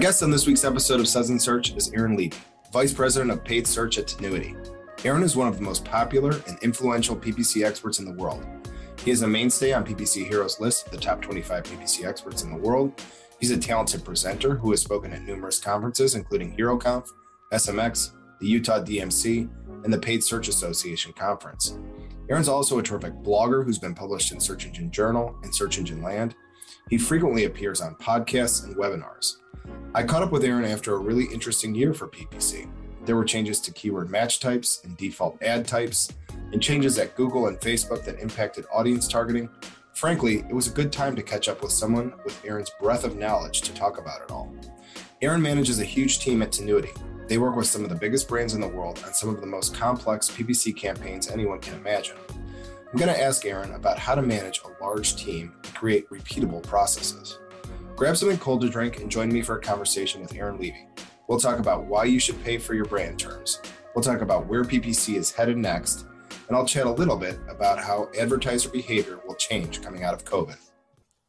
guest on this week's episode of Suds and Search is Aaron Levy, Vice President of Paid Search at Tinuiti. Aaron is one of the most popular and influential PPC experts in the world. He is a mainstay on PPC Hero's list of the top 25 PPC experts in the world. He's a talented presenter who has spoken at numerous conferences, including HeroConf, SMX, the Utah DMC, and the Paid Search Association Conference. Aaron's also a terrific blogger who's been published in Search Engine Journal and Search Engine Land. He frequently appears on podcasts and webinars. I caught up with Aaron after a really interesting year for PPC. There were changes to keyword match types and default ad types, and changes at Google and Facebook that impacted audience targeting. Frankly, it was a good time to catch up with someone with Aaron's breadth of knowledge to talk about it all. Aaron manages a huge team at Tinuiti. They work with some of the biggest brands in the world on some of the most complex PPC campaigns anyone can imagine. I'm going to ask Aaron about how to manage a large team and create repeatable processes. Grab something cold to drink and join me for a conversation with Aaron Levy. We'll talk about why you should pay for your brand terms. We'll talk about where PPC is headed next, and I'll chat a little bit about how advertiser behavior will change coming out of COVID.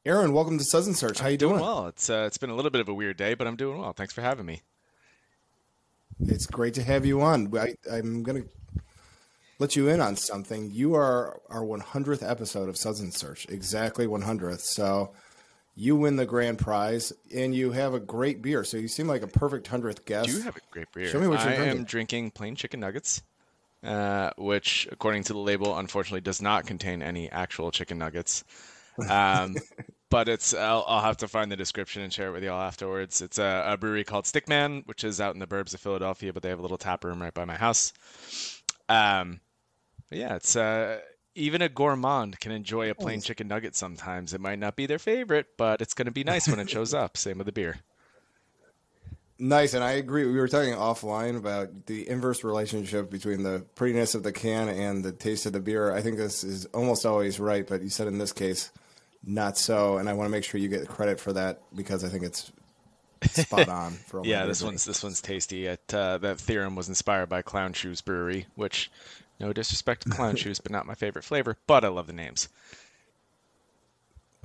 Aaron, welcome to Suds and Search. How you doing? doing? Well, it's uh, it's been a little bit of a weird day, but I'm doing well. Thanks for having me. It's great to have you on. I, I'm going to let you in on something. You are our 100th episode of and Search, exactly 100th. So you win the grand prize, and you have a great beer. So you seem like a perfect 100th guest. Do you have a great beer? Show me what you're I drinking. I am drinking plain chicken nuggets uh, which, according to the label, unfortunately does not contain any actual chicken nuggets. Um, but it's I'll, I'll, have to find the description and share it with y'all afterwards. It's a, a, brewery called Stickman, which is out in the burbs of Philadelphia, but they have a little tap room right by my house. Um, yeah, it's uh, even a gourmand can enjoy a plain chicken nugget sometimes. It might not be their favorite, but it's going to be nice when it shows up. Same with the beer. Nice, and I agree. We were talking offline about the inverse relationship between the prettiness of the can and the taste of the beer. I think this is almost always right, but you said in this case, not so. And I want to make sure you get credit for that because I think it's spot on. For yeah, this one's this one's tasty. It, uh, that theorem was inspired by Clown Shoes Brewery, which no disrespect to Clown Shoes, but not my favorite flavor. But I love the names.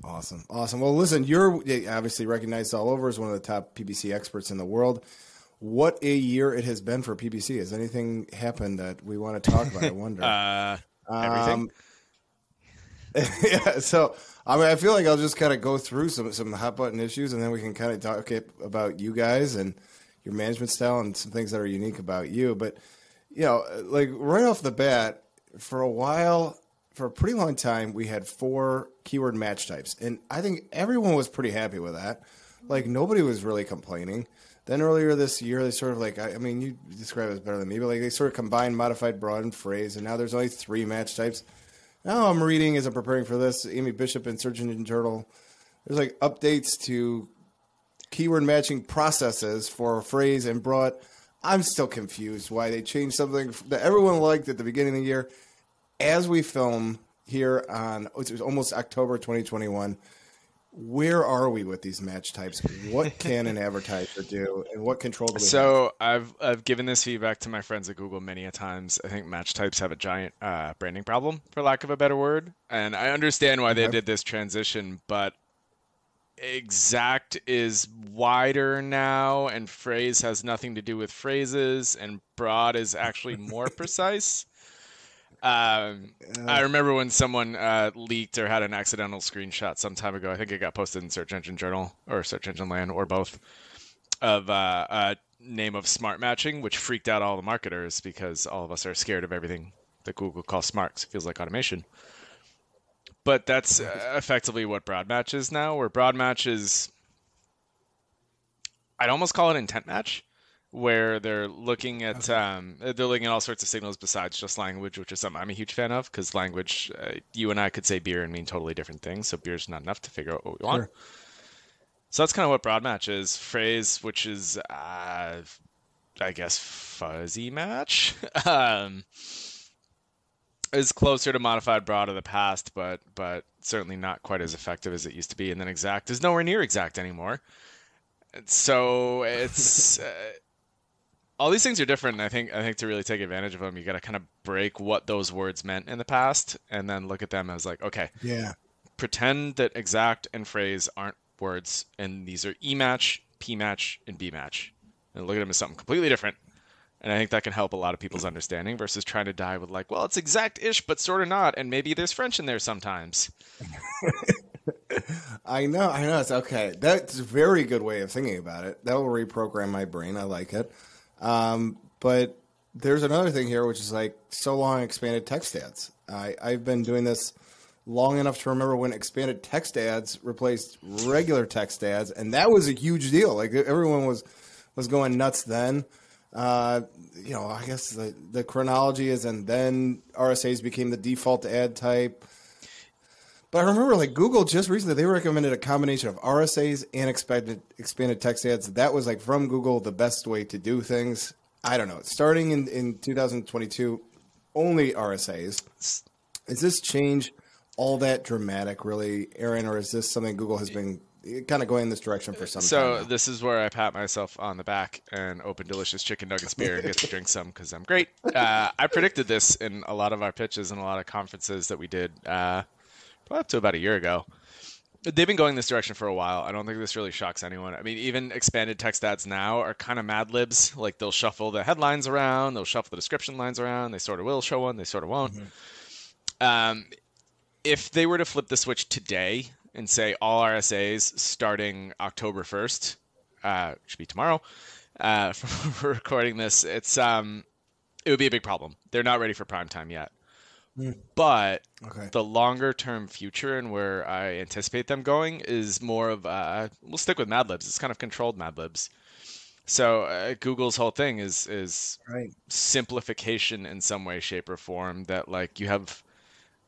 Awesome. Awesome. Well, listen, you're obviously recognized all over as one of the top PPC experts in the world. What a year it has been for PPC. Has anything happened that we want to talk about? I wonder. uh, everything. Um, yeah. So, I mean, I feel like I'll just kind of go through some, some hot button issues and then we can kind of talk about you guys and your management style and some things that are unique about you. But, you know, like right off the bat, for a while, for a pretty long time, we had four keyword match types, and I think everyone was pretty happy with that. Like nobody was really complaining. Then earlier this year, they sort of like I, mean, you describe it better than me, but like they sort of combined modified, broad, and phrase, and now there's only three match types. Now I'm reading as I'm preparing for this, Amy Bishop and Search Engine Journal. There's like updates to keyword matching processes for phrase and broad. I'm still confused why they changed something that everyone liked at the beginning of the year as we film here on it was almost October 2021, where are we with these match types? What can an advertiser do, and what control do we so have? I've I've given this feedback to my friends at Google many a times. I think match types have a giant uh, branding problem, for lack of a better word, and I understand why they did this transition, but exact is wider now and phrase has nothing to do with phrases and broad is actually more precise um, I remember when someone uh, leaked or had an accidental screenshot some time ago. I think it got posted in Search Engine Journal or Search Engine Land or both of uh, a name of smart matching, which freaked out all the marketers because all of us are scared of everything that Google calls smart. Feels like automation. But that's uh, effectively what broad match is now. Where broad match is, I'd almost call it intent match where they're looking at um, they're looking at all sorts of signals besides just language, which is something I'm a huge fan of because language, uh, you and I could say beer and mean totally different things. So beer is not enough to figure out what we want. Sure. So that's kind of what broad match is. Phrase, which is, uh, I guess, fuzzy match, um, is closer to modified broad of the past, but but certainly not quite as effective as it used to be. And then exact is nowhere near exact anymore. So it's. Uh, all these things are different. I think I think to really take advantage of them, you got to kind of break what those words meant in the past, and then look at them as like, okay, yeah, pretend that exact and phrase aren't words, and these are e-match P match and B match, and look at them as something completely different. And I think that can help a lot of people's understanding versus trying to die with like, well, it's exact-ish, but sort of not, and maybe there's French in there sometimes. I know, I know. It's okay. That's a very good way of thinking about it. That will reprogram my brain. I like it. Um, but there's another thing here, which is like so long expanded text ads. I, I've been doing this long enough to remember when expanded text ads replaced regular text ads, and that was a huge deal. Like everyone was was going nuts then. Uh, you know, I guess the, the chronology is, and then RSAs became the default ad type. But I remember, like Google just recently, they recommended a combination of RSAs and expanded expanded text ads. That was like from Google the best way to do things. I don't know. Starting in in 2022, only RSAs. Is this change all that dramatic, really, Aaron, or is this something Google has been kind of going in this direction for some so time? So this is where I pat myself on the back and open delicious chicken nuggets beer and get to drink some because I'm great. Uh, I predicted this in a lot of our pitches and a lot of conferences that we did uh, probably up to about a year ago. They've been going this direction for a while. I don't think this really shocks anyone. I mean, even expanded text ads now are kind of Mad Libs. Like they'll shuffle the headlines around, they'll shuffle the description lines around. They sort of will show one, they sort of won't. Mm-hmm. Um, if they were to flip the switch today and say all RSAs starting October 1st, uh, should be tomorrow, uh, for recording this, it's um, it would be a big problem. They're not ready for prime time yet. Mm. But okay. the longer term future and where I anticipate them going is more of uh, we'll stick with Mad Libs. It's kind of controlled Mad Libs. So uh, Google's whole thing is is right. simplification in some way, shape, or form. That like you have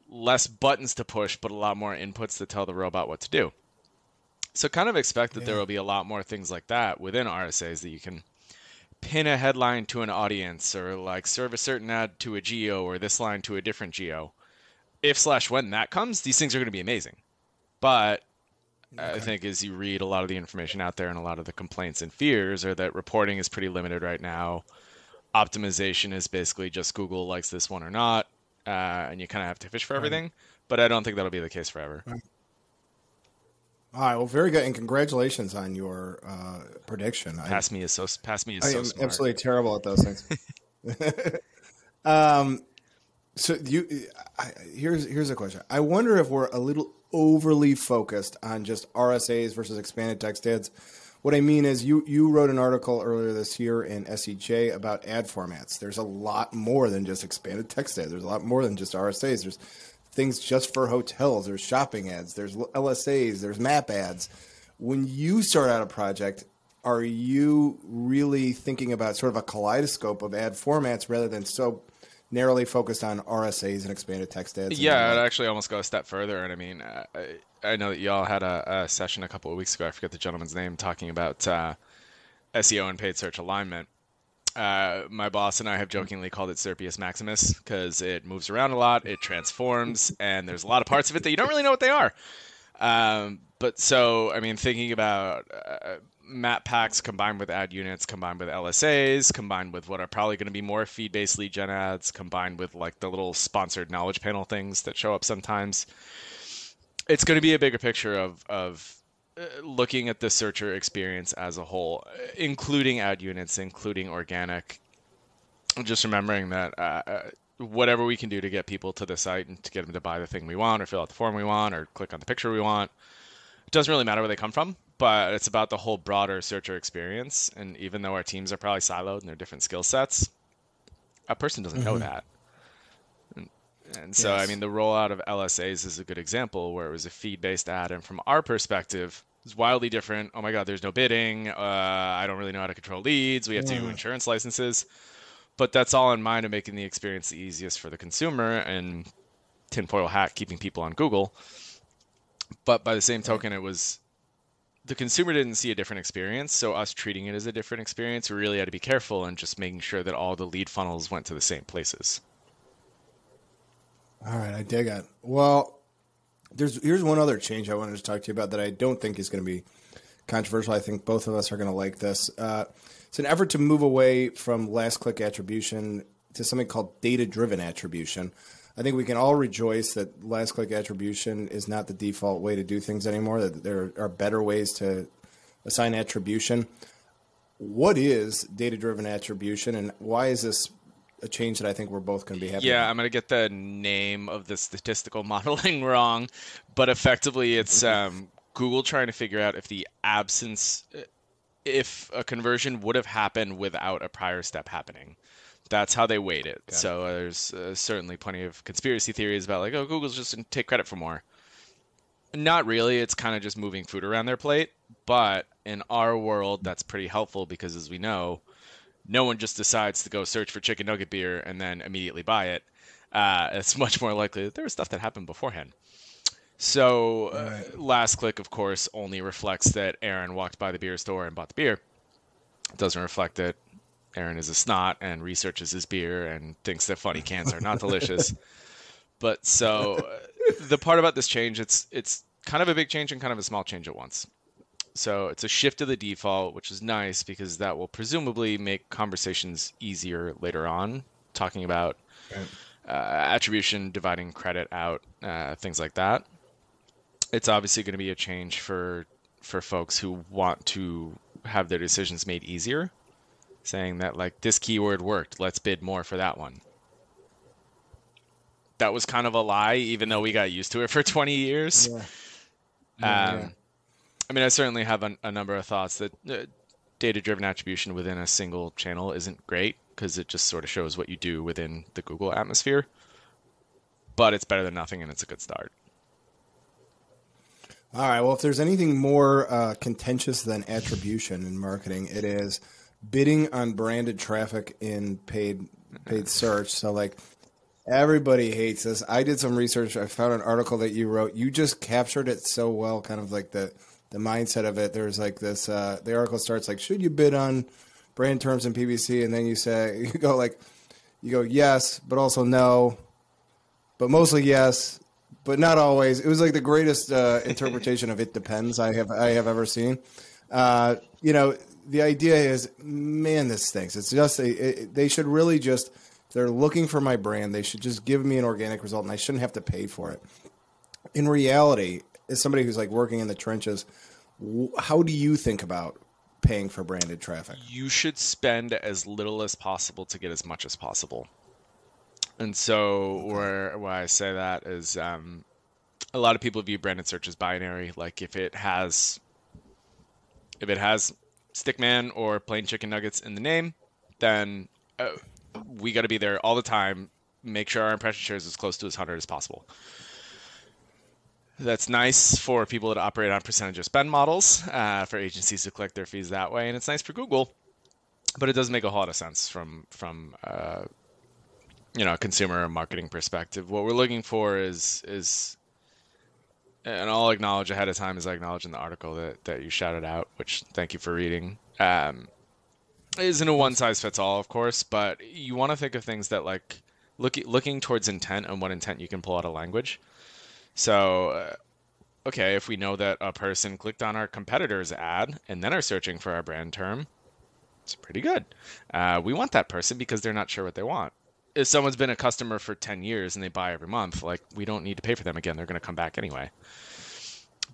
less buttons to push, but a lot more inputs to tell the robot what to do. So kind of expect that yeah. there will be a lot more things like that within RSAs that you can pin a headline to an audience or like serve a certain ad to a geo or this line to a different geo. If slash when that comes, these things are going to be amazing. But okay. I think as you read a lot of the information out there and a lot of the complaints and fears are that reporting is pretty limited right now. Optimization is basically just Google likes this one or not uh, and you kind of have to fish for everything. Right. But I don't think that'll be the case forever. Right. All right. Well, very good, and congratulations on your uh, prediction. Pass I, me is so. Pass me is I so. am smart. absolutely terrible at those things. um, so you, I, here's here's a question. I wonder if we're a little overly focused on just RSAs versus expanded text ads what I mean is, you you wrote an article earlier this year in SEJ about ad formats. There's a lot more than just expanded text ads. There's a lot more than just RSAs. There's things just for hotels. There's shopping ads. There's LSAs. There's map ads. When you start out a project, are you really thinking about sort of a kaleidoscope of ad formats rather than so narrowly focused on RSAs and expanded text ads? Yeah, I'd actually almost go a step further. And I mean, I know that y'all had a, a, session a couple of weeks ago. I forget the gentleman's name, talking about uh, SEO and paid search alignment. Uh, my boss and I have jokingly called it Serpius Maximus because it moves around a lot, it transforms, and there's a lot of parts of it that you don't really know what they are. Um, but so, I mean, thinking about uh, map packs combined with ad units, combined with LSAs, combined with what are probably going to be more feed based lead gen ads, combined with like the little sponsored knowledge panel things that show up sometimes it's going to be a bigger picture of of uh, looking at the searcher experience as a whole, including ad units, including organic. Just remembering that uh, uh, whatever we can do to get people to the site and to get them to buy the thing we want, or fill out the form we want, or click on the picture we want, doesn't really matter where they come from. But it's about the whole broader searcher experience. And even though our teams are probably siloed and they're different skill sets, a person doesn't mm-hmm. know that. And so, yes. I mean, the rollout of LSAs is a good example where it was a feed based ad. And from our perspective, it's wildly different. Oh my God, there's no bidding. Uh, I don't really know how to control leads. We have yeah. to do insurance licenses. But that's all in mind of making the experience the easiest for the consumer and tinfoil hat keeping people on Google. But by the same token, it was the consumer didn't see a different experience. So, us treating it as a different experience, we really had to be careful and just making sure that all the lead funnels went to the same places. All right, I dig it. Well, there's here's one other change I wanted to talk to you about that I don't think is going to be controversial. I think both of us are going to like this. Uh, it's an effort to move away from last click attribution to something called data driven attribution. I think we can all rejoice that last click attribution is not the default way to do things anymore. That there are better ways to assign attribution. What is data driven attribution, and why is this a change that I think we're both going to be happy. Yeah, with. I'm going to get the name of the statistical modeling wrong, but effectively it's um, Google trying to figure out if the absence, if a conversion would have happened without a prior step happening. That's how they weighed it. Got so it. there's uh, certainly plenty of conspiracy theories about like, oh, Google's just going to take credit for more. Not really. It's kind of just moving food around their plate. But in our world, that's pretty helpful because, as we know, no one just decides to go search for chicken nugget beer and then immediately buy it. Uh, it's much more likely that there was stuff that happened beforehand. So, uh, last click, of course, only reflects that Aaron walked by the beer store and bought the beer. It doesn't reflect that Aaron is a snot and researches his beer and thinks that funny cans are not delicious. But so, uh, the part about this change, it's it's kind of a big change and kind of a small change at once. So it's a shift to the default, which is nice because that will presumably make conversations easier later on, talking about right. uh, attribution, dividing credit out, uh, things like that. It's obviously going to be a change for for folks who want to have their decisions made easier, saying that like this keyword worked, let's bid more for that one. That was kind of a lie, even though we got used to it for 20 years. Yeah. Yeah, um, yeah. I mean, I certainly have a, a number of thoughts that uh, data-driven attribution within a single channel isn't great because it just sort of shows what you do within the Google atmosphere. But it's better than nothing, and it's a good start. All right. Well, if there's anything more uh, contentious than attribution in marketing, it is bidding on branded traffic in paid paid search. So, like, everybody hates this. I did some research. I found an article that you wrote. You just captured it so well, kind of like the the mindset of it. There's like this. Uh, the article starts like, should you bid on brand terms in PPC? And then you say you go like, you go yes, but also no, but mostly yes, but not always. It was like the greatest uh, interpretation of it depends I have I have ever seen. Uh, you know, the idea is, man, this stinks. It's just a, it, they should really just. they're looking for my brand. They should just give me an organic result, and I shouldn't have to pay for it. In reality, as somebody who's like working in the trenches, how do you think about paying for branded traffic? You should spend as little as possible to get as much as possible. And so, okay. where why I say that is, um, a lot of people view branded search as binary. Like if it has, if it has Stickman or plain chicken nuggets in the name, then uh, we got to be there all the time. Make sure our impression share is as close to as hundred as possible. That's nice for people that operate on percentage of spend models, uh, for agencies to collect their fees that way, and it's nice for Google. But it doesn't make a whole lot of sense from from uh, you know a consumer marketing perspective. What we're looking for is is and I'll acknowledge ahead of time as I acknowledge in the article that, that you shouted out, which thank you for reading. Um, isn't a one size fits all, of course, but you want to think of things that like look, looking towards intent and what intent you can pull out of language. So, uh, okay, if we know that a person clicked on our competitor's ad and then are searching for our brand term, it's pretty good. Uh, we want that person because they're not sure what they want. If someone's been a customer for 10 years and they buy every month, like we don't need to pay for them again. They're going to come back anyway.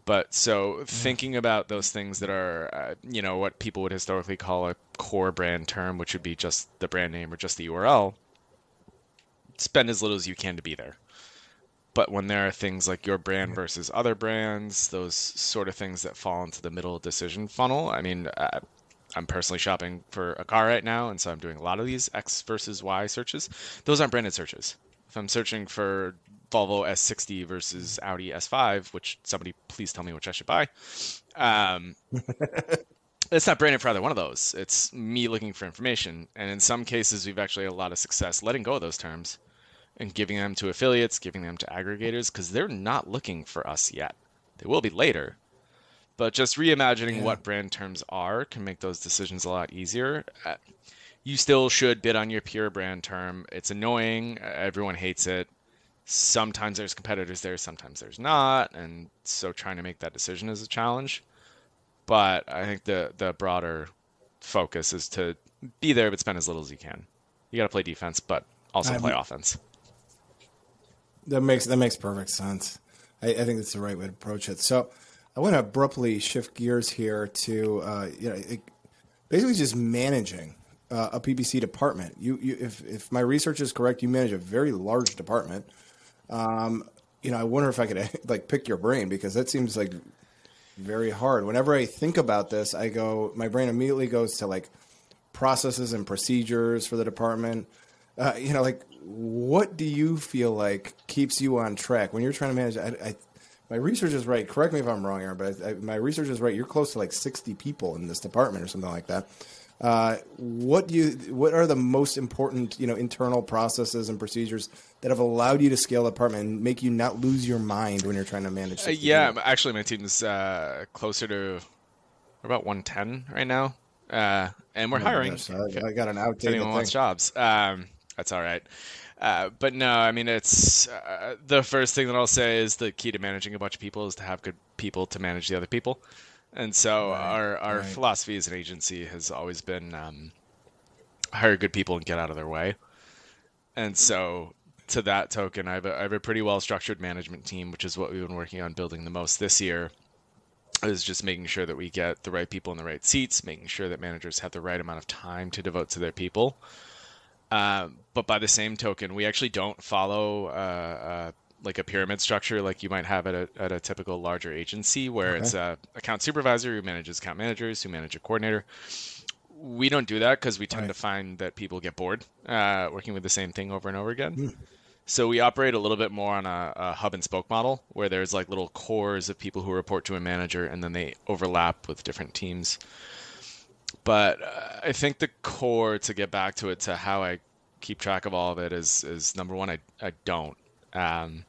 But so mm. thinking about those things that are, uh, you know, what people would historically call a core brand term, which would be just the brand name or just the URL, spend as little as you can to be there. But when there are things like your brand versus other brands, those sort of things that fall into the middle decision funnel, I mean, uh, I'm personally shopping for a car right now, and so I'm doing a lot of these X versus Y searches. Those aren't branded searches. If I'm searching for Volvo S60 versus Audi S5, which somebody please tell me which I should buy, um, it's not branded for either one of those. It's me looking for information, and in some cases, we've actually had a lot of success letting go of those terms and giving them to affiliates, giving them to aggregators, because they're not looking for us yet. They will be later. But just reimagining yeah. what brand terms are can make those decisions a lot easier. Uh, you still should bid on your pure brand term. It's annoying. Everyone hates it. Sometimes there's competitors there, sometimes there's not. And so trying to make that decision is a challenge. But I think the, the broader focus is to be there but spend as little as you can. You got to play defense, but also play offense. That makes that makes perfect sense. I, I think that's the right way to approach it. So, I want to abruptly shift gears here to uh, you know it, basically just managing uh, a PPC department. You, you, if if my research is correct, you manage a very large department. Um, you know, I wonder if I could like pick your brain because that seems like very hard. Whenever I think about this, I go, my brain immediately goes to like processes and procedures for the department. Uh, you know, like what do you feel like keeps you on track when you're trying to manage? I, I my research is right. Correct me if I'm wrong, Aaron, but I, I, my research is right. You're close to like 60 people in this department or something like that. Uh, what do you? What are the most important, you know, internal processes and procedures that have allowed you to scale the department and make you not lose your mind when you're trying to manage? Uh, yeah, people? actually, my team's uh, closer to about 110 right now, uh, and we're oh hiring. Gosh, I, I, got an outdated. anyone wants jobs, um, that's all right. Uh, but no, I mean, it's uh, the first thing that I'll say is the key to managing a bunch of people is to have good people to manage the other people. And so right, our our right. philosophy as an agency has always been um, hire good people and get out of their way. And so to that token, I have a, I have a pretty well structured management team, which is what we've been working on building the most this year. Is just making sure that we get the right people in the right seats, making sure that managers have the right amount of time to devote to their people. Um, but by the same token, we actually don't follow uh, uh, like a pyramid structure like you might have at a, at a typical larger agency where okay. it's a account supervisor who manages account managers who manage a coordinator we don't do that because we tend right. to find that people get bored uh, working with the same thing over and over again mm. so we operate a little bit more on a, a, hub and spoke model where there's like little cores of people who report to a manager and then they overlap with different teams but uh, i think the core to get back to it to how i keep track of all of it is is number one i, I don't um,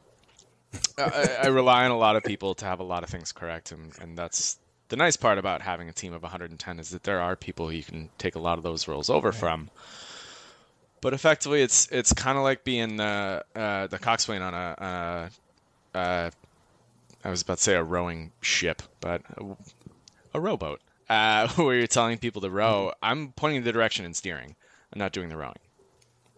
I, I, rely on a lot of people to have a lot of things correct, and, and that's the nice part about having a team of 110 is that there are people you can take a lot of those roles over right. from. But effectively, it's it's kind of like being the uh, the coxswain on a, a, a I was about to say a rowing ship, but a, a rowboat uh, where you're telling people to row. Mm-hmm. I'm pointing the direction and steering. I'm not doing the rowing.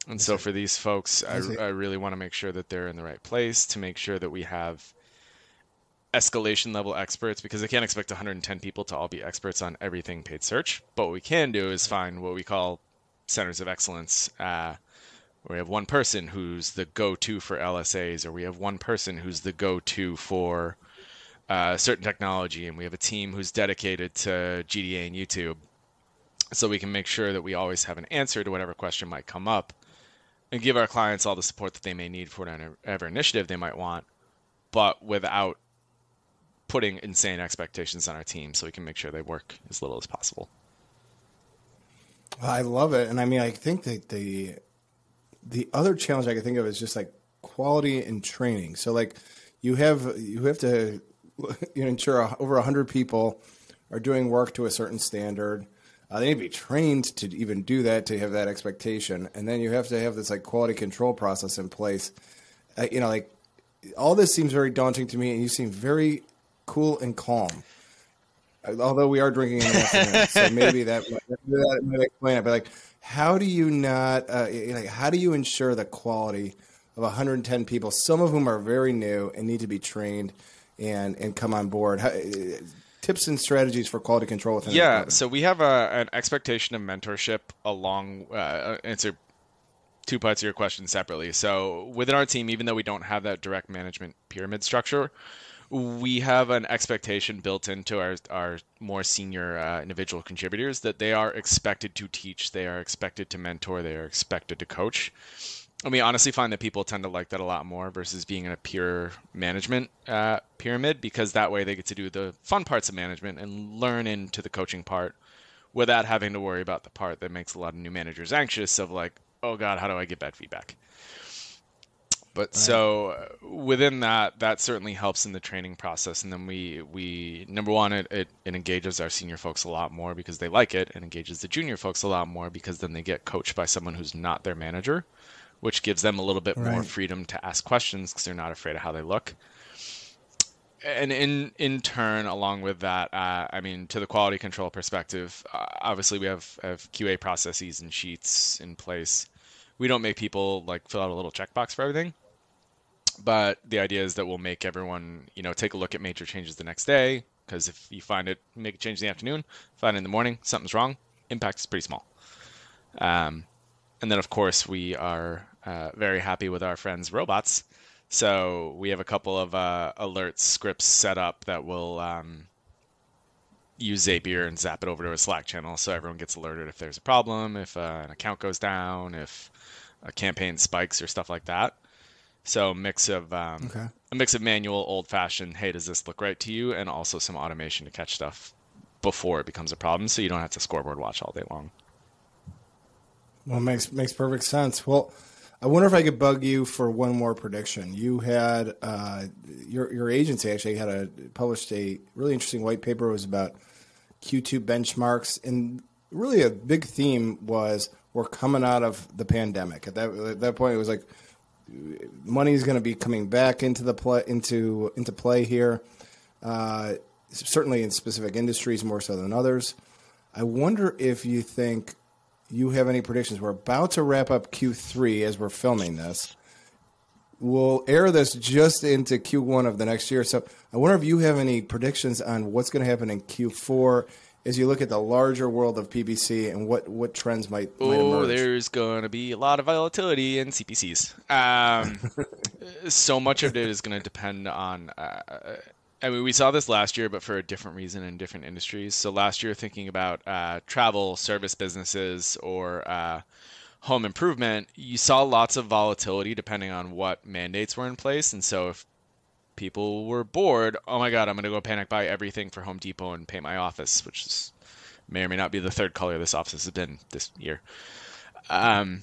And so for these folks, I, I really want to make sure that they're in the right place to make sure that we have escalation level experts because I can't expect 110 people to all be experts on everything paid search. But what we can do is find what we call centers of excellence, uh, where we have one person who's the go-to for LSAs, or we have one person who's the go-to for uh, certain technology, and we have a team who's dedicated to GDA and YouTube, so we can make sure that we always have an answer to whatever question might come up and give our clients all the support that they may need for whatever initiative they might want, but without putting insane expectations on our team so we can make sure they work as little as possible. I love it. And I mean, I think that the the other challenge I can think of is just like quality and training. So like you have you have to ensure over 100 people are doing work to a certain standard uh, they need to be trained to even do that, to have that expectation, and then you have to have this like quality control process in place. Uh, you know, like all this seems very daunting to me, and you seem very cool and calm. Uh, although we are drinking in the afternoon, so maybe that, that might explain it. But like, how do you not? Uh, like, how do you ensure the quality of 110 people, some of whom are very new and need to be trained and and come on board? How, tips and strategies for quality control within yeah so we have a, an expectation of mentorship along uh, answer two parts of your question separately. So within our team even though we don't have that direct management pyramid structure we have an expectation built into our, our more senior uh, individual contributors that they are expected to teach they are expected to mentor they are expected to coach and we honestly find that people tend to like that a lot more versus being in a pure management uh, pyramid because that way they get to do the fun parts of management and learn into the coaching part without having to worry about the part that makes a lot of new managers anxious of like oh god how do i get bad feedback? But right. so uh, within that that certainly helps in the training process. And then we we number one it, it, it engages our senior folks a lot more because they like it and engages the junior folks a lot more because then they get coached by someone who's not their manager which gives them a little bit right. more freedom to ask questions because they're not afraid of how they look. And in in turn, along with that, uh, I mean, to the quality control perspective, uh, obviously we have, have QA processes and sheets in place. We don't make people like fill out a little checkbox for everything, but the idea is that we'll make everyone, you know, take a look at major changes the next day, because if you find it, make a change in the afternoon, find it in the morning, something's wrong, impact is pretty small. Um, and then, of course, we are uh, very happy with our friends robots. So we have a couple of uh, alert scripts set up that will um, use Zapier and zap it over to a Slack channel so everyone gets alerted if there's a problem, if uh, an account goes down, if a campaign spikes or stuff like that. So mix of um, Okay. a mix of manual, old fashioned. Hey, does this look right to you? And also some automation to catch stuff before it becomes a problem, so you don't have to scoreboard watch all day long. Well, makes makes perfect sense. Well, I wonder if I could bug you for one more prediction. You had uh, your your agency actually had a published a really interesting white paper. It was about Q2 benchmarks, and really a big theme was we're coming out of the pandemic. At that at that point, it was like money is going to be coming back into the play into into play here. Uh, certainly in specific industries more so than others. I wonder if you think you have any predictions. We're about to wrap up Q3 as we're filming this. We'll air this just into Q1 of the next year. So I wonder if you have any predictions on what's going to happen in Q4 as you look at the larger world of PPC and what, what trends might, might Oh, emerge. there's going to be a lot of volatility in CPCs. Um, so much of it is going to depend on. Uh, I mean, we saw this last year, but for a different reason in different industries. So last year, thinking about uh, travel, service businesses, or uh, home improvement, you saw lots of volatility depending on what mandates were in place. And so if people were bored, oh my god, I'm going to go panic buy everything for Home Depot and paint my office, which is, may or may not be the third color this office has been this year. Um,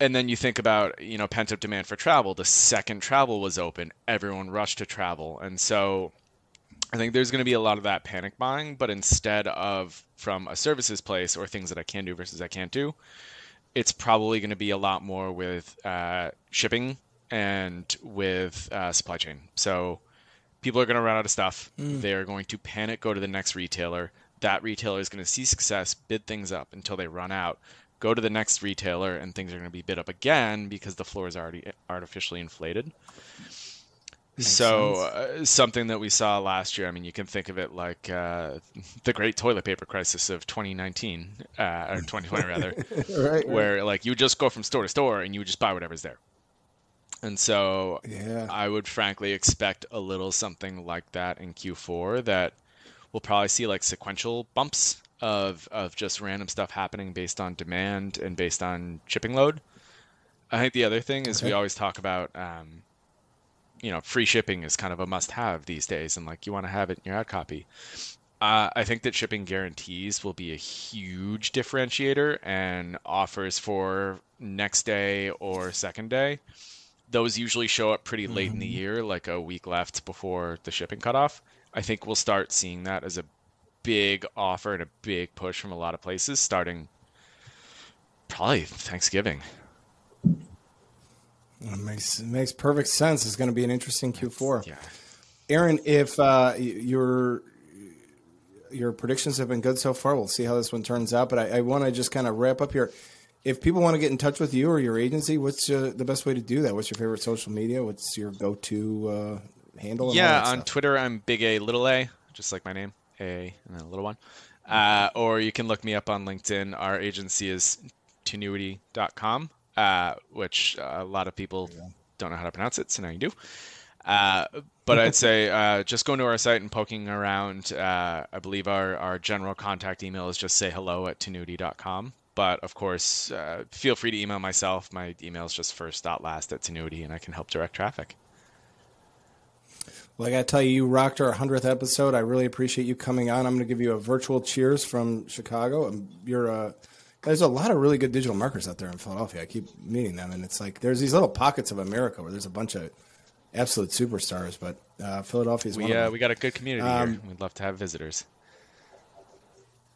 and then you think about you know pent up demand for travel. The second travel was open, everyone rushed to travel, and so I think there's going to be a lot of that panic buying. But instead of from a services place or things that I can do versus I can't do, it's probably going to be a lot more with uh, shipping and with uh, supply chain. So people are going to run out of stuff. They're going to panic, go to the next retailer. That retailer is going to see success, bid things up until they run out. Go to the next retailer, and things are going to be bid up again because the floor is already artificially inflated. so uh, something that we saw last year. I mean, you can think of it like uh, the Great Toilet Paper Crisis of 2019 uh, or 2020 rather right, where like you just go from store to store and you just buy whatever's there. And so Yeah. I would frankly expect a little something like that in Q4 that we'll probably see like sequential bumps of of just random stuff happening based on demand and based on shipping load. I think the other thing is we always talk about um, you know, free shipping is kind of a must have these days and like you want to have it in your ad copy. Uh, I think that shipping guarantees will be a huge differentiator and offers for next day or second day. Those usually show up pretty late in the year, like a week left before the shipping cutoff. I think we'll start seeing that as a big offer and a big push from a lot of places starting probably Thanksgiving. It makes, it makes perfect sense. It's going to be an interesting Q4. Yeah. Aaron, if uh, your your predictions have been good so far, we'll see how this one turns out. But I, I want to just kind of wrap up here. If people want to get in touch with you or your agency, what's uh, the best way to do that? What's your favorite social media? What's your go to uh, handle? Yeah, on stuff? Twitter I'm big A little A, just like my name, A and then a little one. Uh, or you can look me up on LinkedIn. Our agency is tinuiti.com, uh, which uh, a lot of people don't know how to pronounce it, so now you do. Uh, but I'd say uh, just going to our site and poking around. Uh, I believe our, our general contact email is just say hello at tinuiti.com. But of course, uh, feel free to email myself. My email is just first dot last at tinuiti, and I can help direct traffic. Well, I got to tell you, you rocked our 100th episode. I really appreciate you coming on. I'm going to give you a virtual cheers from Chicago. And You're uh, there's a lot of really good digital marketers out there in Philadelphia. I keep meeting them, and it's like there's these little pockets of America where there's a bunch of absolute superstars, but uh, Philadelphia is one We of uh, we got a good community Um, here. We'd love to have visitors.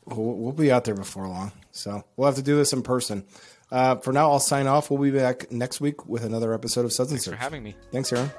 We'll, we'll be out there before long, so we'll have to do this in person. Uh, for now, I'll sign off. We'll be back next week with another episode of Suds and Thanks for having me. Thanks, Aaron.